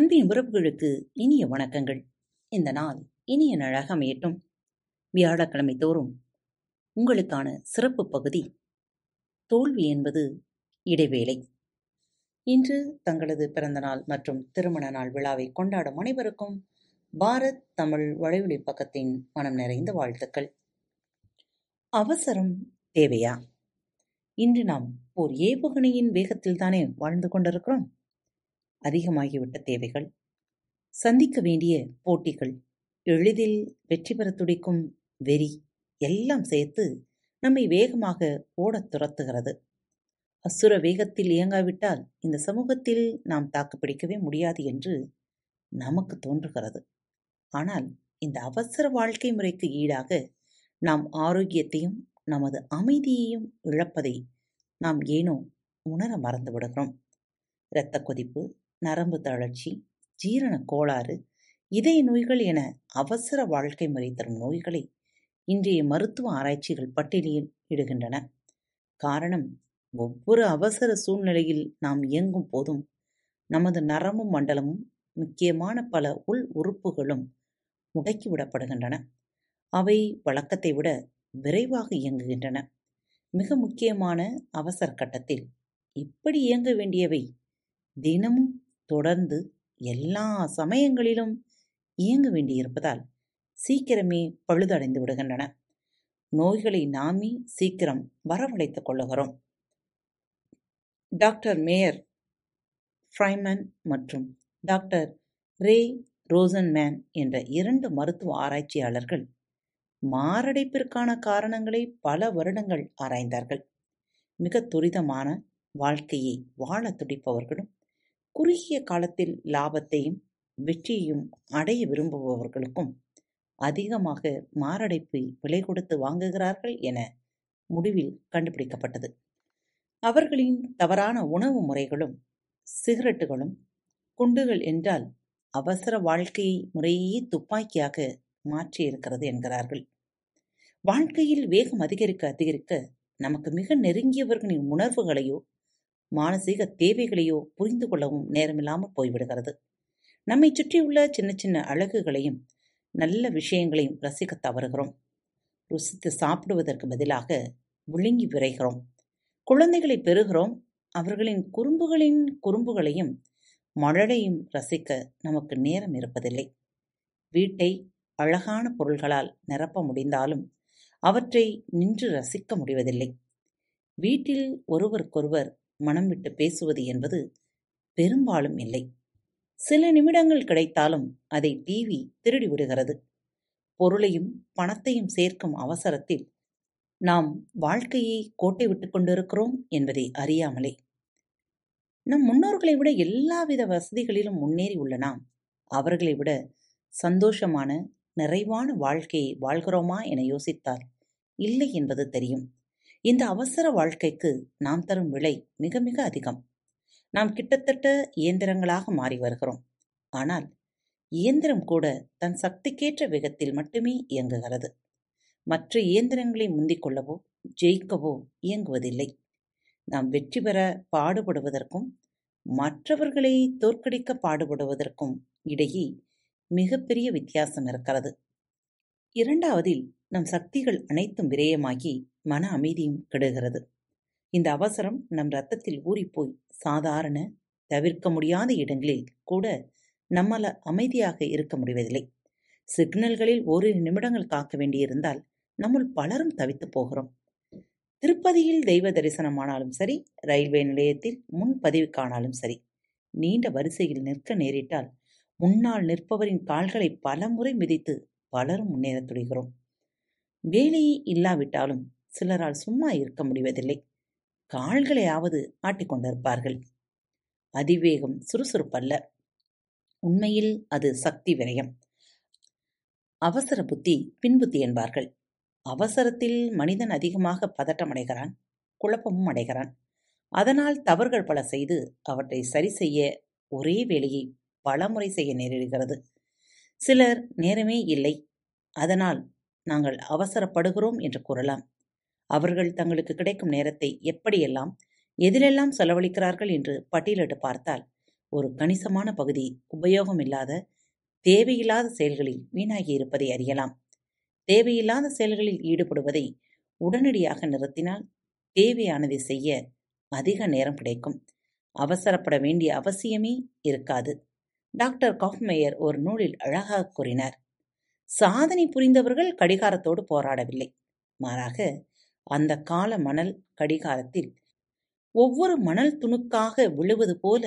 அன்பின் உறவுகளுக்கு இனிய வணக்கங்கள். இந்த நாள் இனிய நாளாக அமையட்டும் வியாழக்கிழமை தோறும் உங்களுக்கான சிறப்பு பகுதி தோல்வி என்பது இடைவேளை. இன்று தங்களது பிறந்தநாள் மற்றும் திருமண நாள் விழாவை கொண்டாடும் அனைவருக்கும் பாரத் தமிழ் வலையொலி பக்கத்தின் மனம் நிறைந்த வாழ்த்துக்கள். அவசரம் தேவையா? இன்று நாம் ஓர் ஏவுகணையின் வேகத்தில் தானே வாழ்ந்து கொண்டிருக்கிறோம்? அதிகமாகிவிட்ட தேவைகள். சந்திக்க வேண்டிய போட்டிகள். எளிதில் வெற்றி பெற துடிக்கும் வெறி எல்லாம் சேர்த்து நம்மை வேகமாக ஓடத் துரத்துகிறது. அசுர வேகத்தில் இயங்காவிட்டால் இந்த சமூகத்தில் நாம் தாக்குப்பிடிக்கவே முடியாது என்று நமக்கு தோன்றுகிறது. ஆனால் இந்த அவசர வாழ்க்கை முறைக்கு ஈடாக நாம் ஆரோக்கியத்தையும் நமது அமைதியையும் இழப்பதை நாம் ஏனோ உணர மறந்து விடுகிறோம் இரத்த கொதிப்பு நரம்பு தளர்ச்சி ஜீரண கோளாறு இதய நோய்கள் என அவசர வாழ்க்கை முறை தரும் நோய்களை இன்றைய மருத்துவ ஆராய்ச்சிகள் பட்டியலில் இடுகின்றன. காரணம் ஒவ்வொரு அவசர சூழ்நிலையில் நாம் இயங்கும் போதும் நமது நரம்பு மண்டலமும் முக்கியமான பல உள் உறுப்புகளும் முடக்கிவிடப்படுகின்றன அவை வழக்கத்தை விட விரைவாக இயங்குகின்றன. மிக முக்கியமான அவசர கட்டத்தில் இப்படி இயங்க வேண்டியவை தினமும் தொடர்ந்து எல்லா சமயங்களிலும் இயங்க வேண்டியிருப்பதால் சீக்கிரமே பழுதடைந்து விடுகின்றன. நோய்களை நாமே சீக்கிரம் வரவழைத்துக் கொள்ளுகிறோம். டாக்டர் மேயர் ஃப்ரைமன் மற்றும் டாக்டர் ரே ரோசன்மேன் என்ற இரண்டு மருத்துவ ஆராய்ச்சியாளர்கள் மாரடைப்பிற்கான காரணங்களை பல வருடங்கள் ஆராய்ந்தார்கள். மிக துரிதமான வாழ்க்கையை வாழ துடிப்பவர்களும் குறுகிய காலத்தில் லாபத்தையும் வெற்றியையும் அடைய விரும்புபவர்களுக்கும் அதிகமாக மாரடைப்பை விலை கொடுத்து வாங்குகிறார்கள் என முடிவில் கண்டுபிடிக்கப்பட்டது. அவர்களின் தவறான உணவு முறைகளும் சிகரெட்டுகளும் குண்டுகள் என்றால் அவசர வாழ்க்கை முறையே துப்பாக்கியாக மாற்றியிருக்கிறது என்கிறார்கள். வாழ்க்கையில் வேகம் அதிகரிக்க அதிகரிக்க நமக்கு மிக நெருங்கியவர்களின் உணர்வுகளையோ மானசீக தேவைகளையோ புரிந்து கொள்ளவும் நேரமில்லாமல் போய்விடுகிறது. நம்மை சுற்றியுள்ள சின்ன சின்ன அழகுகளையும் நல்ல விஷயங்களையும் ரசிக்க தவறுகிறோம். ருசித்து சாப்பிடுவதற்கு பதிலாக விழுங்கி விரைகிறோம். குழந்தைகளை பெறுகிறோம். அவர்களின் குறும்புகளின் குறும்புகளையும் மழலையும் ரசிக்க நமக்கு நேரம் இருப்பதில்லை. வீட்டை அழகான பொருள்களால் நிரப்ப முடிந்தாலும் அவற்றை நின்று ரசிக்க முடிவதில்லை. வீட்டில் ஒருவருக்கொருவர் மனம் விட்டு பேசுவது என்பது பெரும்பாலும் இல்லை. சில நிமிடங்கள் கிடைத்தாலும் அதை டிவி திருடி விடுகிறது. பொருளையும் பணத்தையும் சேர்க்கும் அவசரத்தில் நாம் வாழ்க்கையை கோட்டை விட்டுக் கொண்டிருக்கிறோம் என்பதை அறியாமலே. நம் முன்னோர்களை விட எல்லாவித வசதிகளிலும் முன்னேறி உள்ள நாம் அவர்களை விட சந்தோஷமான நிறைவான வாழ்க்கையை வாழ்கிறோமா என யோசித்தால் இல்லை என்பது தெரியும். இந்த அவசர வாழ்க்கைக்கு நாம் தரும் விலை மிக மிக அதிகம். நாம் கிட்டத்தட்ட இயந்திரங்களாக மாறி வருகிறோம். ஆனால் இயந்திரம் கூட தன் சக்திக்கேற்ற வேகத்தில் மட்டுமே இயங்குகிறது. மற்ற இயந்திரங்களை முந்திக் கொள்ளவோ ஜெயிக்கவோ இயங்குவதில்லை. நாம் வெற்றி பெற பாடுபடுவதற்கும் மற்றவர்களை தோற்கடிக்க பாடுபடுவதற்கும் இடையே மிகப்பெரிய வித்தியாசம் இருக்கிறது. இரண்டாவதில் நம் சக்திகள் அனைத்தும் விரயமாகி மன அமைதியும் கெடுகிறது. இந்த அவசரம் நம் ரத்தத்தில் ஊறிப்போய் சாதாரண தவிர்க்க முடியாத இடங்களில் கூட நம்மால் அமைதியாக இருக்க முடிவதில்லை. சிக்னல்களில் ஓரிரு நிமிடங்கள் காக்க வேண்டியிருந்தால் நம்முள் பலரும் தவித்து போகிறோம். திருப்பதியில் தெய்வ தரிசனமானாலும் சரி ரயில்வே நிலையத்தில் முன்பதிவுக்கானாலும் சரி நீண்ட வரிசையில் நிற்க நேரிட்டால் முன்னால் நிற்பவரின் கால்களை பல முறை மிதித்து பலரும் முன்னேறத் துடிகிறோம். வேலையே இல்லாவிட்டாலும் சிலரால் சும்மா இருக்க முடிவதில்லை. கால்களையாவது ஆட்டிக்கொண்டிருப்பார்கள் அதிவேகம் சுறுசுறுப்பல்ல. உண்மையில் அது சக்தி விரயம். அவசர புத்தி பின்புத்தி என்பார்கள். அவசரத்தில் மனிதன் அதிகமாக பதட்டமடைகிறான் குழப்பமும் அடைகிறான். அதனால் தவறுகள் பல செய்து அவற்றை சரி செய்ய ஒரே வேலையை பலமுறை செய்ய நேரிடுகிறது. சிலர் நேரமே இல்லை. அதனால் நாங்கள் அவசரப்படுகிறோம் என்று கூறலாம். அவர்கள் தங்களுக்கு கிடைக்கும் நேரத்தை எப்படியெல்லாம் எதிலெல்லாம் செலவழிக்கிறார்கள் என்று பட்டியலிட்டு பார்த்தால் ஒரு கணிசமான பகுதி உபயோகமில்லாத தேவையில்லாத செயல்களில் வீணாகி இருப்பதை அறியலாம். தேவையில்லாத செயல்களில் ஈடுபடுவதை உடனடியாக நிறுத்தினால் தேவையானதை செய்ய அதிக நேரம் கிடைக்கும். அவசரப்பட வேண்டிய அவசியமே இருக்காது. டாக்டர் காஃப்மேயர் ஒரு நூலில் அழகாக கூறினார் சாதனை புரிந்தவர்கள் கடிகாரத்தோடு போராடவில்லை. மாறாக அந்த கால மணல் கடிகாரத்தில் ஒவ்வொரு மணல் துணுக்காக விழுவது போல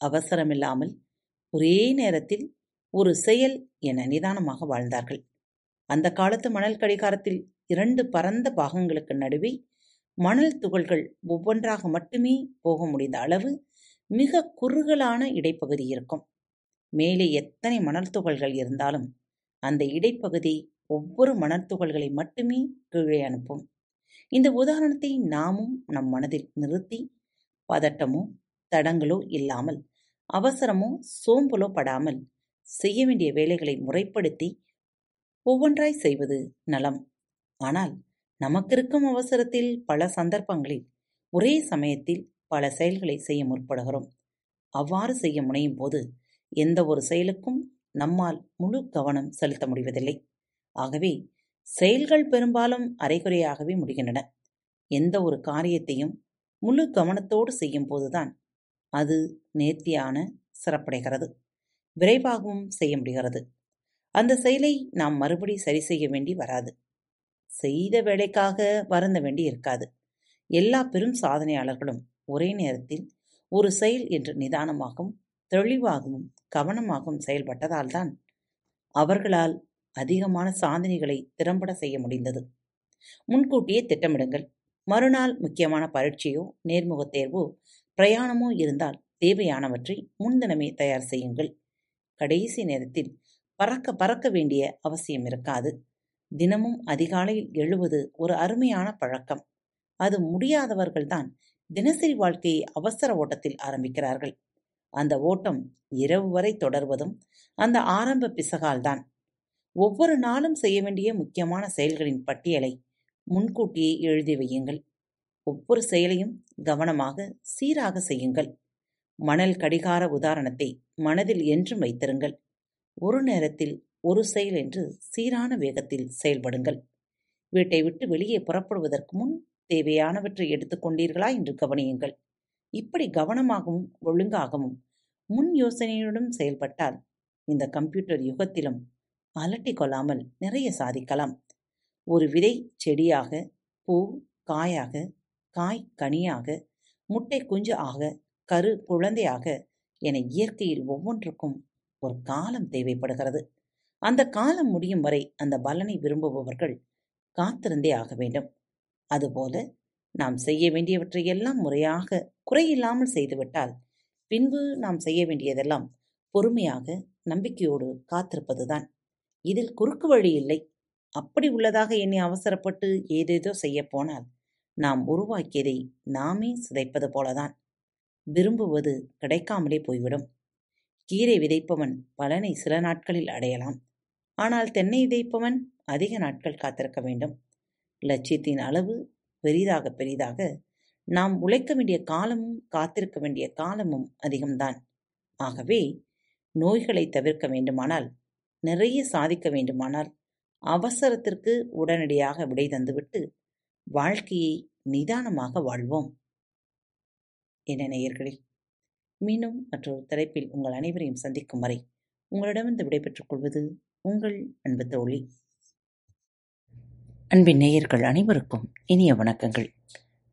அவசரமில்லாமல் ஒரே நேரத்தில் ஒரு செயல் என நிதானமாக வாழ்ந்தார்கள். அந்த காலத்து மணல் கடிகாரத்தில் இரண்டு பரந்த பாகங்களுக்கு நடுவே மணல் துகள்கள் ஒவ்வொன்றாக மட்டுமே போக முடிந்த அளவு மிக குறுகலான இடைப்பகுதி இருக்கும். மேலே எத்தனை மணல் துகள்கள் இருந்தாலும் அந்த இடைப்பகுதி ஒவ்வொரு மணல் துகள்களை மட்டுமே கீழே அனுப்பும். இந்த உதாரணத்தை நாமும் நம் மனதில் நிறுத்தி பதட்டமோ தடங்களோ இல்லாமல் அவசரமோ சோம்பலோ படாமல் செய்ய வேண்டிய வேலைகளை முறைப்படுத்தி ஒவ்வொன்றாய் செய்வது நலம். ஆனால் நமக்கிருக்கும் அவசரத்தில் பல சந்தர்ப்பங்களில் ஒரே சமயத்தில் பல செயல்களை செய்ய முற்படுகிறோம். அவ்வாறு செய்ய முனையும் போது எந்த ஒரு செயலுக்கும் நம்மால் முழு கவனம் செலுத்த முடிவதில்லை. ஆகவே செயல்கள் பெரும்பாலும் அரைகுறையாகவே முடிகின்றன. எந்த ஒரு காரியத்தையும் முழு கவனத்தோடு செய்யும் போதுதான் அது நேர்த்தியான சிறப்படைகிறது விரைவாகவும் செய்ய முடிகிறது. அந்த செயலை நாம் மறுபடி சரி செய்ய வேண்டி வராது. செய்த வேலைக்காக வருந்த வேண்டி இருக்காது. எல்லா பெரும் சாதனையாளர்களும் ஒரே நேரத்தில் ஒரு செயல் என்று நிதானமாகவும் தெளிவாகவும் கவனமாகவும் செயல்பட்டதால்தான் அவர்களால் அதிகமான சாதனைகளை திறம்பட செய்ய முடிந்தது. முன்கூட்டியே திட்டமிடுங்கள். மறுநாள் முக்கியமான பரீட்சையோ நேர்முகத் தேர்வோ பிரயாணமோ இருந்தால் தேவையானவற்றை முன்தினமே தயார் செய்யுங்கள். கடைசி நேரத்தில் பறக்க பறக்க வேண்டிய அவசியம் இருக்காது. தினமும் அதிகாலையில் எழுவது ஒரு அருமையான பழக்கம். அது முடியாதவர்கள்தான் தினசரி வாழ்க்கையை அவசர ஓட்டத்தில் ஆரம்பிக்கிறார்கள். அந்த ஓட்டம் இரவு வரை தொடர்வதும் அந்த ஆரம்ப பிசகால்தான். ஒவ்வொரு நாளும் செய்ய வேண்டிய முக்கியமான செயல்களின் பட்டியலை முன்கூட்டியே எழுதி வையுங்கள். ஒவ்வொரு செயலையும் கவனமாக சீராக செய்யுங்கள். மணல் கடிகார உதாரணத்தை மனதில் என்றும் வைத்திருங்கள். ஒரு நேரத்தில் ஒரு செயல் என்று சீரான வேகத்தில் செயல்படுங்கள். வீட்டை விட்டு வெளியே புறப்படுவதற்கு முன் தேவையானவற்றை எடுத்துக்கொண்டீர்களா என்று கவனியுங்கள். இப்படி கவனமாகவும் ஒழுங்காகவும் முன் யோசனையுடன் செயல்பட்டால் இந்த கம்ப்யூட்டர் யுகத்திலும் அலட்டி கொள்ளாமல் நிறைய சாதிக்கலாம். ஒரு விதை செடியாக பூ காயாக காய் கனியாக முட்டை குஞ்சு ஆக கரு குழந்தையாக என இயற்கையில் ஒவ்வொன்றுக்கும் ஒரு காலம் தேவைப்படுகிறது. அந்த காலம் முடியும் வரை அந்த பலனை விரும்புபவர்கள் காத்திருந்தே ஆக வேண்டும். அதுபோல நாம் செய்ய வேண்டியவற்றையெல்லாம் முறையாக குறையில்லாமல் செய்துவிட்டால் பின்பு நாம் செய்ய வேண்டியதெல்லாம் பொறுமையாக நம்பிக்கையோடு காத்திருப்பதுதான். இதில் குறுக்கு வழி இல்லை. அப்படி உள்ளதாக எண்ணி அவசரப்பட்டு ஏதேதோ செய்யப்போனால் நாம் உருவாக்கியதை நாமே சிதைப்பது போலதான். விரும்புவது கிடைக்காமலே போய்விடும். கீரை விதைப்பவன் பலனை சில நாட்களில் அடையலாம். ஆனால் தென்னை விதைப்பவன் அதிக நாட்கள் காத்திருக்க வேண்டும். லட்சியத்தின் அளவு பெரிதாக பெரிதாக நாம் உழைக்க வேண்டிய காலமும் காத்திருக்க வேண்டிய காலமும் அதிகம்தான். ஆகவே நோய்களை தவிர்க்க வேண்டுமானால் நிறைய சாதிக்க வேண்டுமானால் அவசரத்திற்கு உடனடியாக விடை தந்துவிட்டு வாழ்க்கையை நிதானமாக வாழ்வோம். என்ன நேயர்களே மீண்டும் மற்றொரு தலைப்பில் உங்கள் அனைவரையும் சந்திக்கும் வரை உங்களிடமிருந்து விடைபெற்றுக் கொள்வது உங்கள் அன்பு தோழி. அன்பின் நேயர்கள் அனைவருக்கும் இனிய வணக்கங்கள்.